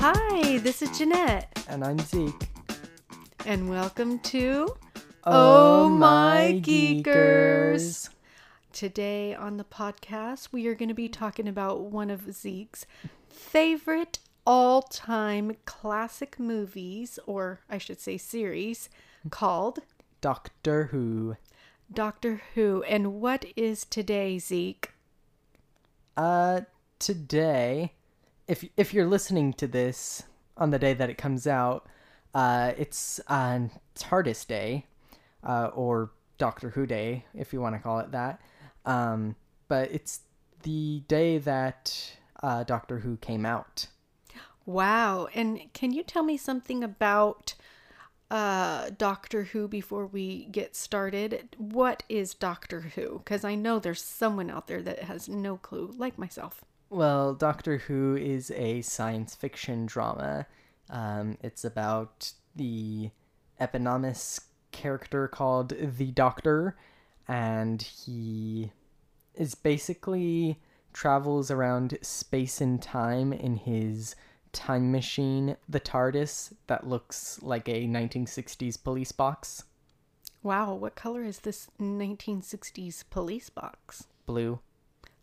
Hi, this is Jeanette, And I'm Zeke. and welcome to Oh, My Geekers. Today on the podcast, we are going to be talking about one of Zeke's favorite all time classic movies, or I should say series, called Doctor Who. Doctor Who. And what is today, Zeke? Uh, today, if if you're listening to this on the day that it comes out, uh, it's on TARDIS Day, uh, or Doctor Who Day, if you want to call it that. Um, but it's the day that uh, Doctor Who came out. Wow. And can you tell me something about uh, Doctor Who before we get started? What is Doctor Who? Because I know there's someone out there that has no clue, like myself. Well, Doctor Who is a science fiction drama. Um, it's about the eponymous character called the Doctor, and he is basically travels around space and time in his time machine, the TARDIS, that looks like a 1960s police box. Wow, what color is this 1960s police box? Blue.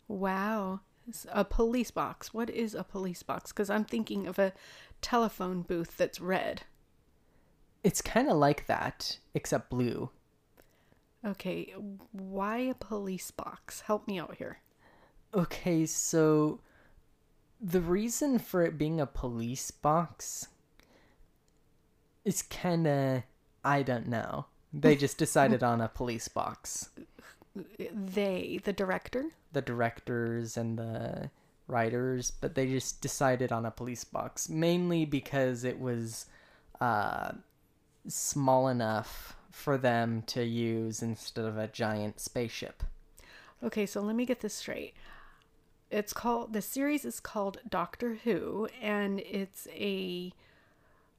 Wow. A police box. What is a police box? Because I'm thinking of a telephone booth that's red. It's kind of like that, except blue. Okay, why a police box? Help me out here. Okay, so the reason for it being a police box is kind of I don't know. They just decided on a police box. They, the director? The directors and the writers, but they just decided on a police box mainly because it was uh small enough for them to use instead of a giant spaceship. Okay, so let me get this straight. It's called the series is called Doctor Who and it's a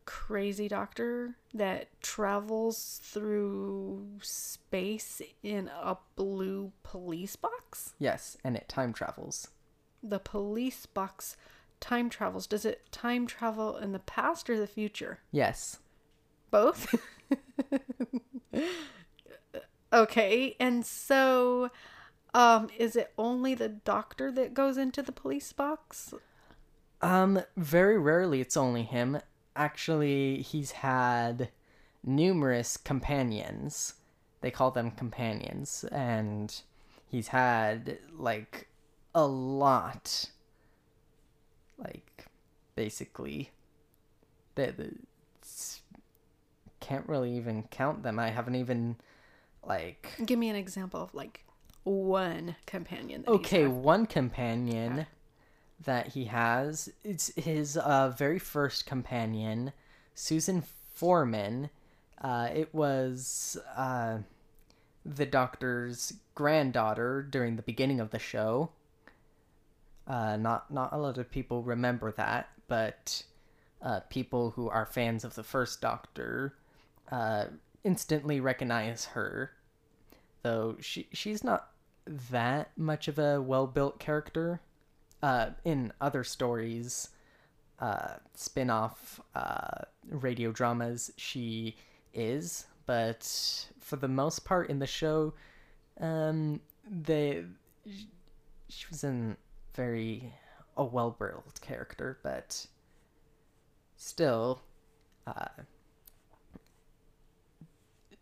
crazy doctor that travels through space in a blue police box. Yes, and it time travels. The police box time travels. Does it time travel in the past or the future? Yes. Both? okay, and so um is it only the doctor that goes into the police box? Um, very rarely it's only him. Actually, he's had numerous companions. They call them companions, and he's had like a lot. Like, basically, they, they can't really even count them. I haven't even like Give me an example of like one companion. Okay, one companion that he has it's his uh, very first companion, Susan Foreman. Uh, it was uh, the doctor's granddaughter during the beginning of the show. Uh, not not a lot of people remember that, but uh, people who are fans of the first Doctor uh, instantly recognize her. Though she she's not that much of a well built character. Uh, in other stories, uh, spin off uh, radio dramas, she is, but for the most part in the show, um, they she wasn't very a well built character, but still, uh,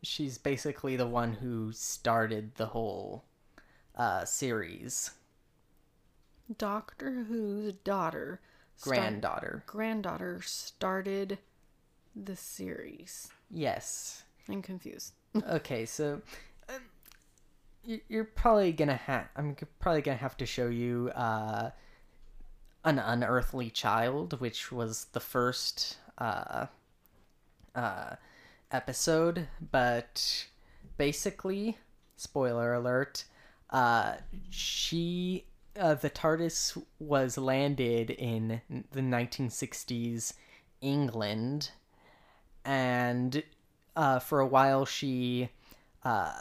she's basically the one who started the whole uh, series. Doctor Who's daughter, start- Granddaughter. granddaughter started the series. Yes. I'm confused. okay, so um, you- you're probably gonna have. I'm probably gonna have to show you uh, an unearthly child, which was the first uh, uh, episode. But basically, spoiler alert. Uh, she, uh, the TARDIS was landed in the 1960s England, and uh, for a while she uh,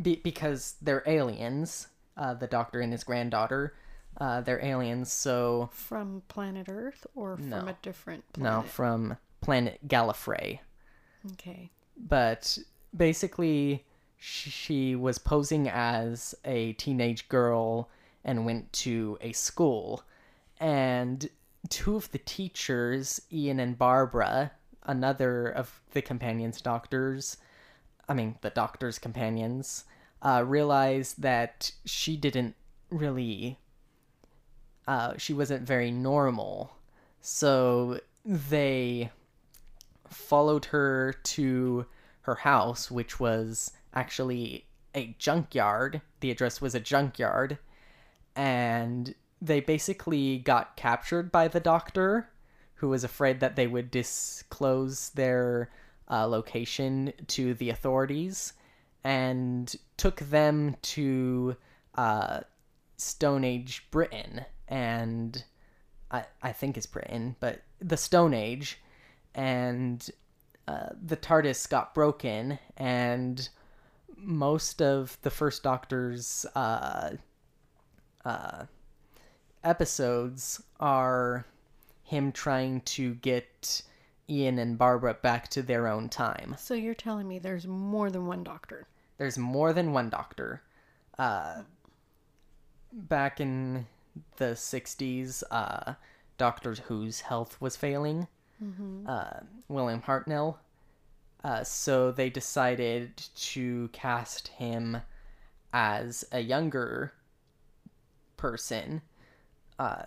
be- because they're aliens uh, the doctor and his granddaughter Uh, they're aliens, so From planet Earth or from No. a different planet? no, from planet Gallifrey. Okay. But basically, she was posing as a teenage girl and went to a school. And two of the teachers, Ian and Barbara, another of the companions' doctors, I mean, the doctor's companions, uh, realized that she didn't really. Uh, she wasn't very normal. So they followed her to her house, which was actually a junkyard. The address was a junkyard. And they basically got captured by the doctor, who was afraid that they would disclose their uh, location to the authorities, and took them to uh, Stone Age Britain. And I, I think it's Britain, but the Stone Age. And uh, the TARDIS got broken, and most of the first Doctor's uh, episodes are him trying to get Ian and Barbara back to their own time. So you're telling me there's more than one doctor? There's more than one Doctor. Uh, back in the 60s, uh, Doctor Who's health was failing. Uh, William Hartnell. Uh, so they decided to cast him as a younger person. Uh,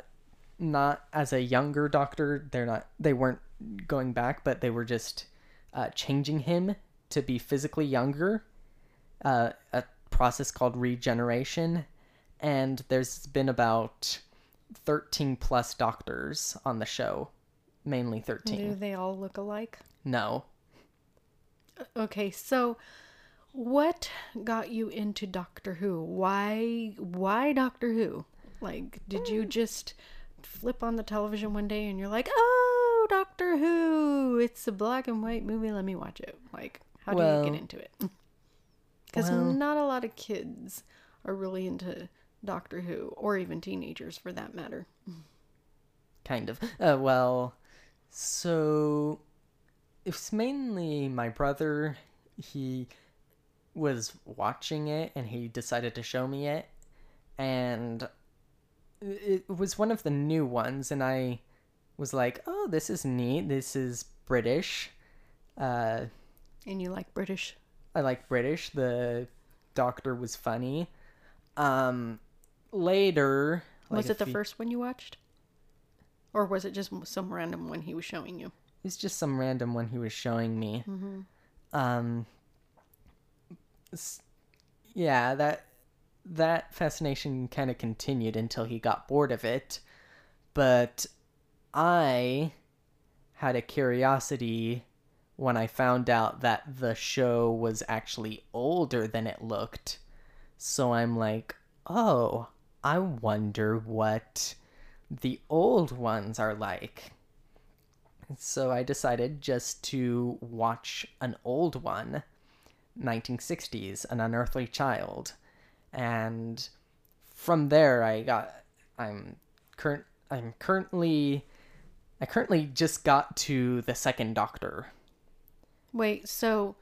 not as a younger doctor. They're not. They weren't going back, but they were just uh, changing him to be physically younger. Uh, a process called regeneration, and there's been about thirteen plus doctors on the show, mainly 13 Do they all look alike? No, Okay, so what got you into Doctor Who? Why why Doctor Who? Like did you Hmm. just flip on the television one day and you're like, "Oh, Doctor Who. It's a black and white movie. Let me watch it." Like how do you get into it? Cuz well- not a lot of kids are really into Doctor Who or even teenagers for that matter. kind of. Uh, well, so it's mainly my brother. He was watching it and he decided to show me it, and it was one of the new ones, and I was like, "Oh, this is neat. This is British." Uh, And you like British I like British. The doctor was funny. Um, later, was a it the few- first one you watched? Or was it just some random one he was showing you? It's just some random one he was showing me. Um, s- yeah, that that fascination kind of continued until he got bored of it. But I had a curiosity when I found out that the show was actually older than it looked. So I'm like, oh, I wonder what the old ones are like. So I decided just to watch an old one, 1960s, An Unearthly Child. And from there I got I'm current I'm currently I currently just got to the second Doctor. Wait, so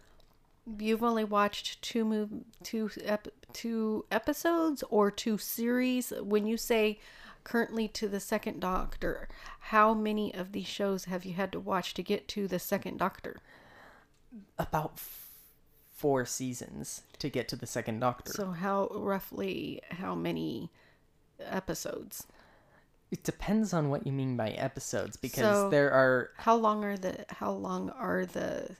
you've only watched two move two ep- two episodes or two series? When you say currently to the second Doctor, how many of these shows have you had to watch to get to the second Doctor? About four seasons to get to the second Doctor. So how roughly how many episodes? it depends on what you mean by episodes because So- there are How long are the how long are the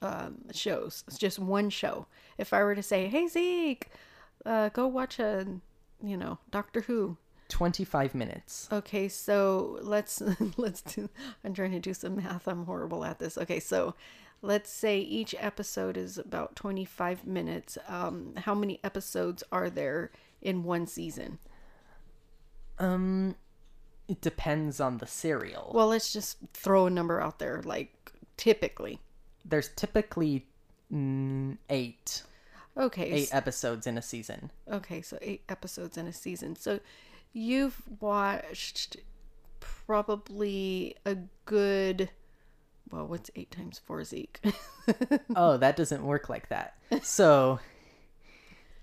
um, shows? It's just one show. If I were to say, "Hey Zeke, uh, go watch a, you know, Doctor Who," 25 minutes. Okay, so let's let's do I'm trying to do some math. I'm horrible at this. Okay, so let's say each episode is about 25 minutes. Um how many episodes are there in one season? Um it depends on the serial. Well, let's just throw a number out there like typically. There's typically mm, 8 Okay. 8 s- episodes in a season. Okay, so 8 episodes in a season. So you've watched probably a good. Well, what's eight times four, Zeke? oh, that doesn't work like that. So,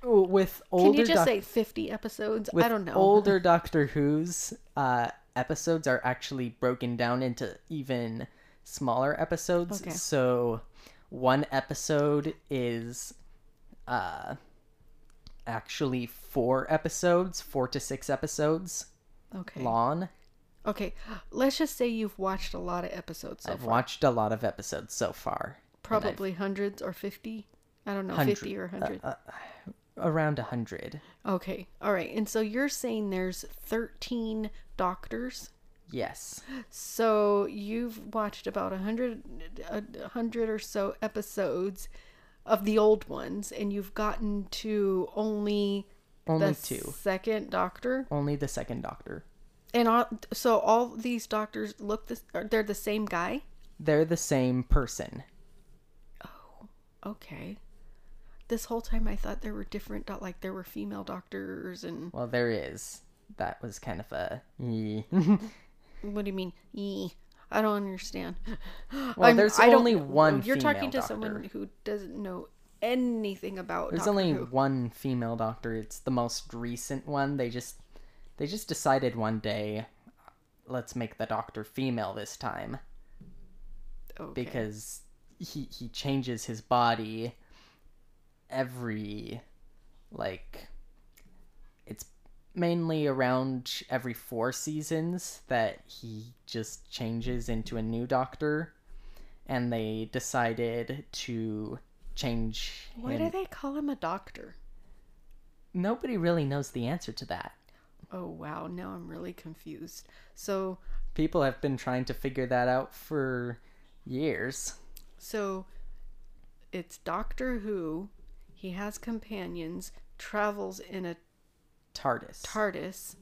with older, Can you just doc- say 50 episodes? I don't know. older Doctor Who's uh, episodes are actually broken down into even smaller episodes. Okay. So one episode is uh, actually four episodes, four to six episodes Okay. long. Okay. Let's just say you've watched a lot of episodes so I've far. watched a lot of episodes so far. Probably hundreds or 50. I don't know, Hundred- 50 or 100. uh, around a hundred. okay. All right. And so you're saying there's 13 doctors. Yes. So you've watched about a hundred, a hundred or so episodes of the old ones, and you've gotten to only Only the two. second Doctor. Only the second Doctor. And all, so all these doctors look this. They're the same guy. They're the same person. Oh, okay. This whole time I thought there were different, like there were female doctors and Well, there is. That was kind of a. what do you mean? Eee. I don't understand. Well, there's I only one You're talking to someone who doesn't know anything about. There's Doctor only Who. one female doctor. It's the most recent one. They just they just decided one day, let's make the doctor female this time Okay. because he he changes his body every like it's mainly around every four seasons that he just changes into a new doctor and they decided to change Why him. do they call him a doctor? Nobody really knows the answer to that. Oh wow, now I'm really confused. So People have been trying to figure that out for years. so it's Doctor Who. He has companions, travels in a TARDIS. TARDIS.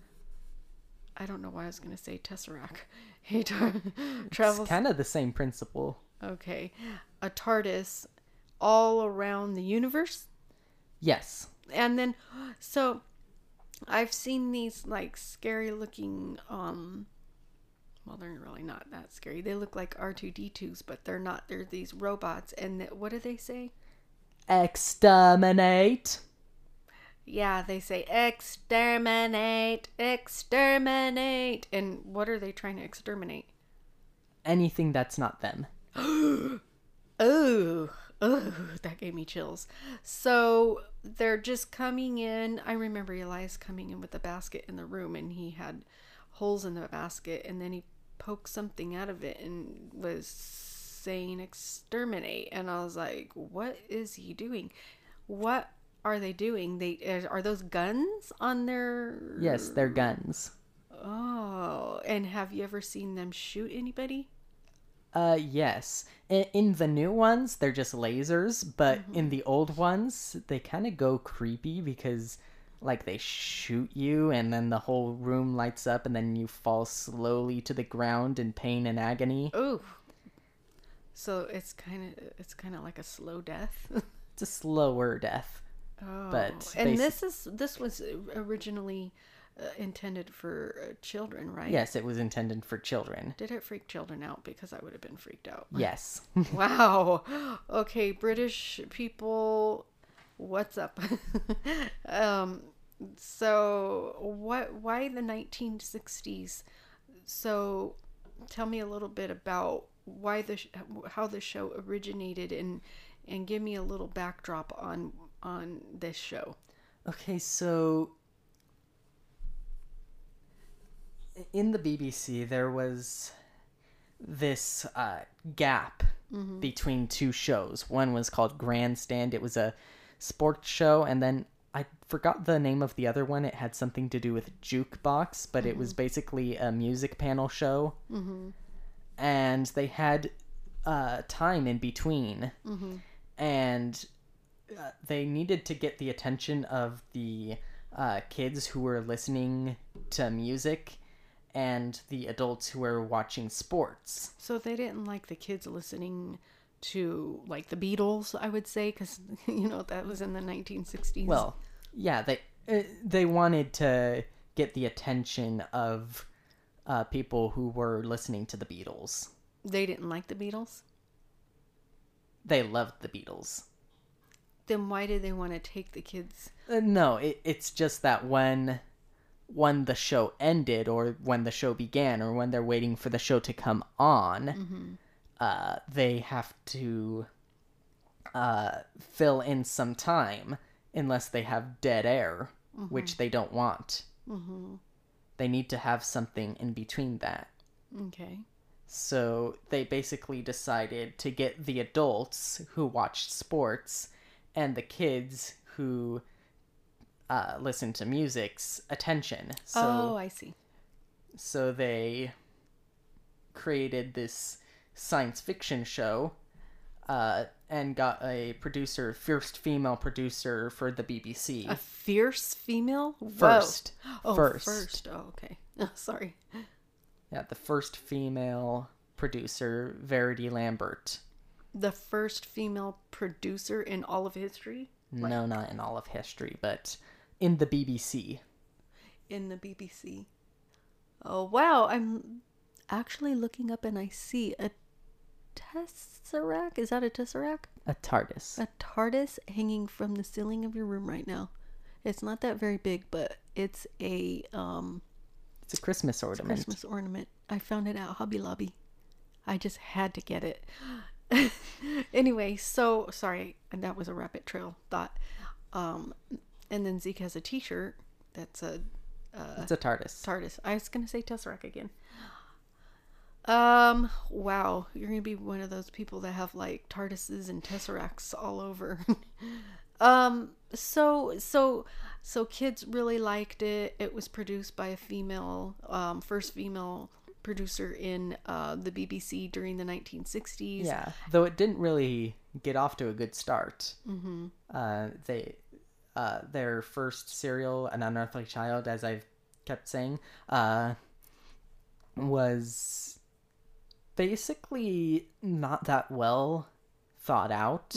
I don't know why I was going to say Tesseract. He tar- travels kind of the same principle. Okay. A TARDIS all around the universe. Yes. And then so I've seen these like scary looking um well they're really not that scary. They look like R2D2s, but they're not. They're these robots and th- what do they say? Exterminate. Yeah, they say exterminate, exterminate. And what are they trying to exterminate? Anything that's not them. Oh, oh, that gave me chills. So they're just coming in. I remember Elias coming in with a basket in the room, and he had holes in the basket, and then he poked something out of it and was saying exterminate. And I was like, what is he doing? What are they doing? They are those guns on their? Yes, they're guns. Oh, and have you ever seen them shoot anybody? Uh, yes. In, in the new ones, they're just lasers, but Mm-hmm. in the old ones, they kind of go creepy because, like, they shoot you and then the whole room lights up and then you fall slowly to the ground in pain and agony. Oh. So it's kind of it's kind of like a slow death. It's a slower death. Oh, But and this is this was originally uh, intended for uh, children, right? Yes, it was intended for children. Did it freak children out? Because I would have been freaked out. Yes. wow. Okay, British people, what's up? um, so what? Why the 1960s? So, tell me a little bit about why the sh- how the show originated and and give me a little backdrop on on this show. Okay, so in the BBC there was this uh, gap between two shows. One was called Grandstand. It was a sports show, and then I forgot the name of the other one. It had something to do with jukebox, but it was basically a music panel show. Mm-hmm. And they had uh, time in between, and uh, they needed to get the attention of the uh, kids who were listening to music and the adults who were watching sports. So they didn't like the kids listening to like the Beatles, I would say, because you know that was in the 1960s. Well, yeah, they uh, they wanted to get the attention of uh, people who were listening to the Beatles. They didn't like the Beatles. They loved the Beatles. Then why did they want to take the kids? Uh, no, it, it's just that when when the show ended or when the show began or when they're waiting for the show to come on, uh, they have to uh, fill in some time unless they have dead air, which they don't want. They need to have something in between that. Okay. So they basically decided to get the adults who watched sports and the kids who uh, listen to music's attention. So oh, I see. so they created this science fiction show uh, and got a producer, first female producer for the BBC. A fierce female. Whoa. First. Oh, First. first. Oh, okay. Oh, sorry. Yeah, the first female producer, Verity Lambert. The first female producer in all of history No, not in all of history, but in the BBC. in the BBC. Oh wow! I'm actually looking up and I see a tesseract. Is that a tesseract? A TARDIS. A TARDIS hanging from the ceiling of your room right now. It's not that very big, but it's a um It's a Christmas ornament. Christmas ornament. I found it at Hobby Lobby. I just had to get it. anyway, so sorry, and that was a rabbit trail thought. Um, and then Zeke has a T-shirt that's a It's a TARDIS. TARDIS. I was gonna say Tesseract again. Um. Wow, you're gonna be one of those people that have like TARDISes and Tesseracts all over. um. So so so kids really liked it. It was produced by a female, um, first female producer in uh, the BBC during the 1960s. Yeah, though it didn't really get off to a good start. Mm-hmm. Uh, they, uh, their first serial, An Unearthly Child, as I've kept saying, uh, was basically not that well thought out.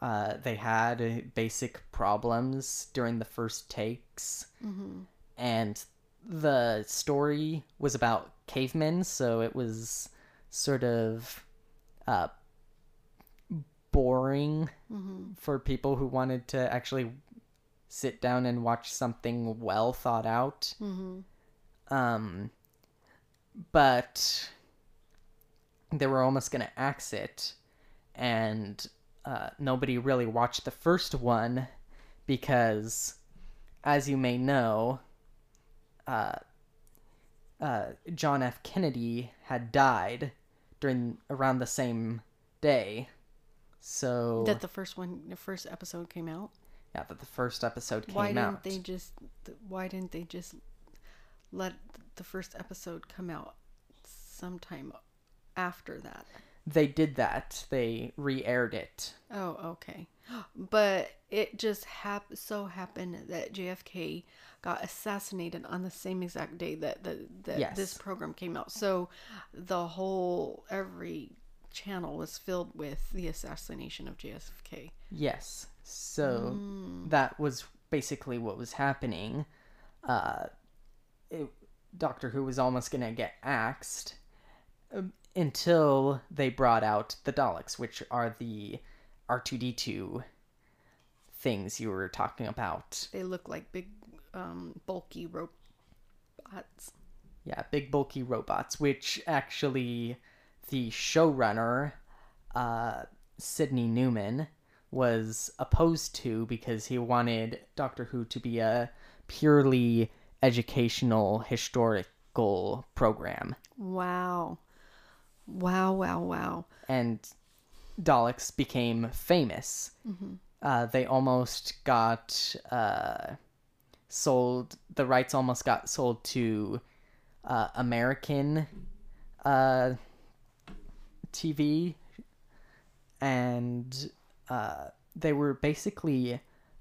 Uh, they had basic problems during the first takes, and the story was about cavemen, so it was sort of uh, boring for people who wanted to actually sit down and watch something well thought out. Um, but they were almost going to axe it, and uh, nobody really watched the first one because, as you may know, uh, uh, John F. Kennedy had died during around the same day. So That the first one, the first episode came out. yeah, that the first episode came why didn't out. they just? Why didn't they just let the first episode come out sometime after that? They did that. They re-aired it. Oh, okay. But it just hap- so happened that JFK got assassinated on the same exact day that the that Yes. this program came out. So the whole every channel was filled with the assassination of JFK. Yes. So Mm. that was basically what was happening. Uh, it, Doctor Who was almost going to get axed um, until they brought out the Daleks, which are the R2D2 things you were talking about. They look like big, um, bulky robots. Yeah, big bulky robots, which actually the showrunner, uh, Sydney Newman, was opposed to because he wanted Doctor Who to be a purely educational, historical program. Wow. Wow, wow, wow. And Daleks became famous. Uh, they almost got uh, sold, the rights almost got sold to uh, American uh, TV, and uh, they were basically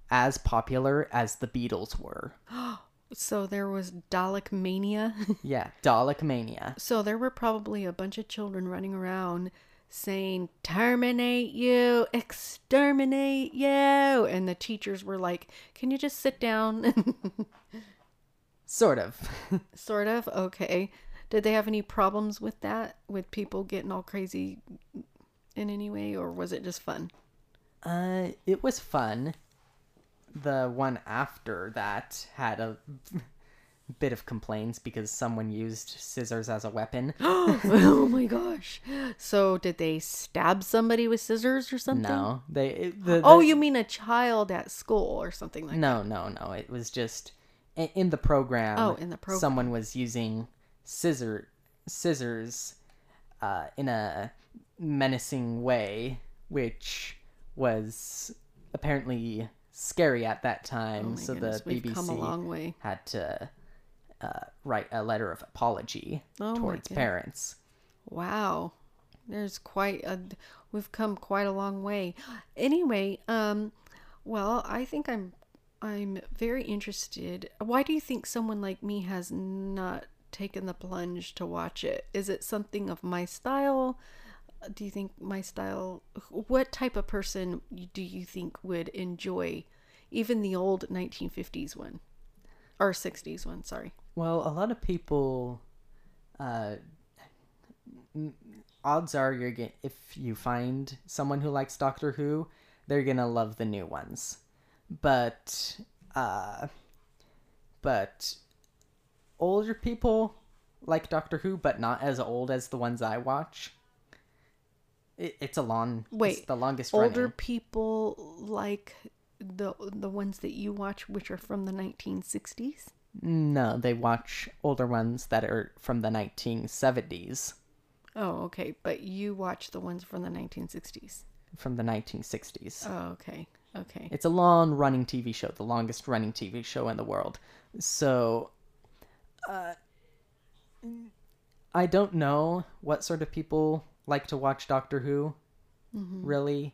as popular as the Beatles were. So there was Dalek mania. Yeah, Dalek Mania. So there were probably a bunch of children running around saying, Terminate you, exterminate you. And the teachers were like, Can you just sit down? Sort of. Sort of. Okay. Did they have any problems with that? With people getting all crazy in any way, or was it just fun? uh, it was fun. The one after that had a bit of complaints because someone used scissors as a weapon. oh my gosh. So did they stab somebody with scissors or something? No, they. it- The, Oh, you mean a child at school or something like that? No, no, no. It was just i- in the program. Oh, in the program. someone was using scissor scissors uh, in a menacing way, which was apparently scary at that Oh time. my so goodness, the BBC come a long way. had to uh, write a letter of apology Oh towards parents. Wow. There's quite a we've come quite a long way. Anyway, um well, I think I'm I'm very interested. Why do you think someone like me has not taken the plunge to watch it? Is it something of my style? Do you think my style what type of person do you think would enjoy even the old 1950s one or 60s one, sorry. Well, a lot of people, uh, odds are you're get if you find someone who likes Doctor Who, they're gonna love the new ones. But, uh, but older people like Doctor Who, but not as old as the ones I watch. It, it's a long. Wait, the longest older running. people like the the ones that you watch which are from the 1960s No, they watch older ones that are from the 1970s, oh okay but you watch the ones from the 1960s from the 1960s. oh okay okay It's a long running TV show, the longest running TV show in the world. So, uh, I don't know what sort of people like to watch Doctor Who. Really,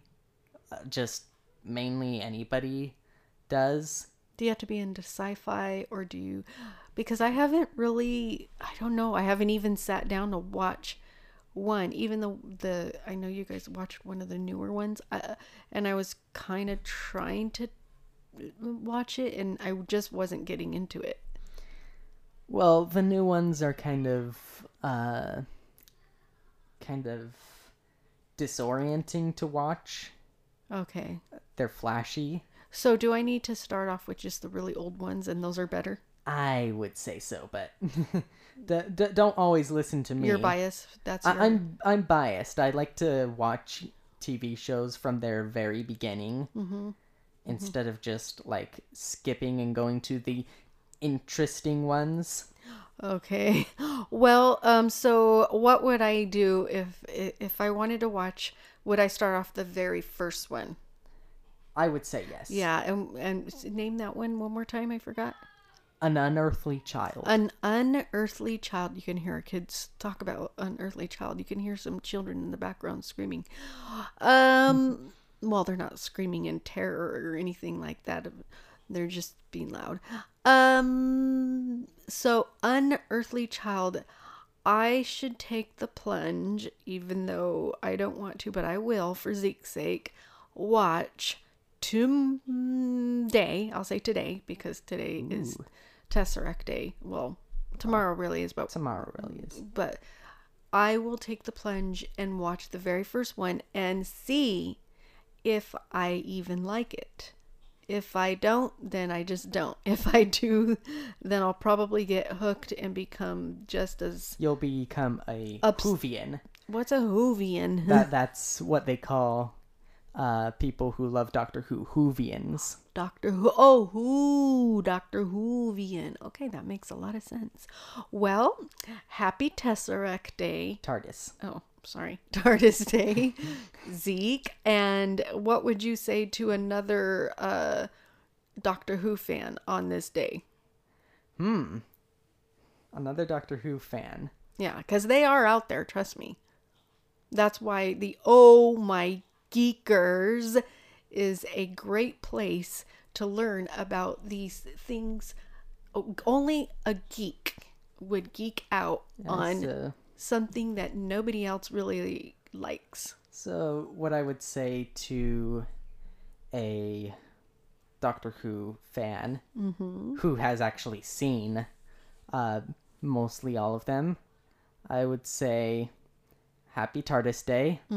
uh, just mainly anybody does. do you have to be into sci-fi or do you because i haven't really i don't know i haven't even sat down to watch one even though the i know you guys watched one of the newer ones uh, and i was kind of trying to watch it and i just wasn't getting into it Well, the new ones are kind of, uh, kind of disorienting to watch. okay They're flashy. So do I need to start off with just the really old ones and those are better? I would say so, but d- d- don't always listen to me. Your bias, that's your... I- I'm I'm biased. I like to watch TV shows from their very beginning Mm-hmm. instead of just like skipping and going to the interesting ones. Okay. Well, um so what would I do if if I wanted to watch would I start off the very first one? I would say yes. Yeah, and and name that one one more time, I forgot. An unearthly child. An unearthly child. You can hear kids talk about unearthly child. You can hear some children in the background screaming. Um, well, they're not screaming in terror or anything like that. They're just being loud. Um, so unearthly child. I should take the plunge, even though I don't want to, but I will for Zeke's sake. Watch today. I'll say today because today is Tesseract Day. Well, tomorrow really is, but Tomorrow really is. but I will take the plunge and watch the very first one and see if I even like it. If I don't, then I just don't. If I do, then I'll probably get hooked and become just as You'll become a Ups- Whovian. what's a Whovian? That that's what they call uh, people who love Doctor Who. Whovians. Doctor Who. Oh, who? Doctor Whovian. Okay, that makes a lot of sense. Well, happy Tesseract Day. TARDIS. Oh, sorry. TARDIS Day, Zeke. And what would you say to another uh, Doctor Who fan on this day? Hmm. Another Doctor Who fan. Yeah, because they are out there, trust me. That's why the Oh My Geekers is a great place to learn about these things. Only a geek would geek out on So, something that nobody else really likes. so what I would say to a Doctor Who fan Mm-hmm. who has actually seen uh, mostly all of them. I would say Happy TARDIS Day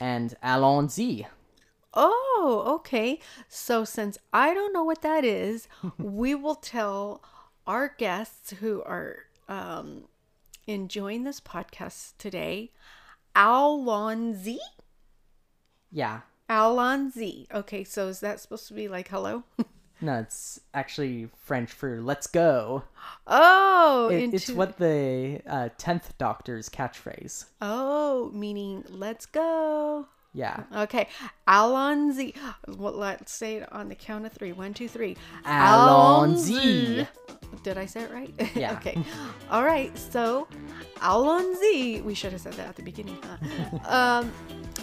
and Allons-y. Oh, okay. So since I don't know what that is, we will tell our guests who are um, enjoying this podcast today, Allons-y. Yeah. Allons-y. Okay, so is that supposed to be like hello? No, it's actually French for "Let's go." oh, It, it's what the uh, tenth Doctor's catchphrase. Oh, meaning let's go. Yeah. Okay, Allons-y. Well, let's say it on the count of three. One, two, three. Allons-y. Did I say it right? Yeah. okay. All right. So, Allons-y. We should have said that at the beginning. Huh? um,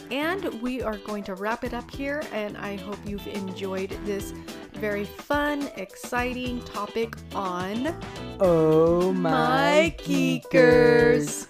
and we are going to wrap it up here. And I hope you've enjoyed this very fun, exciting topic on Oh my my geekers. geekers.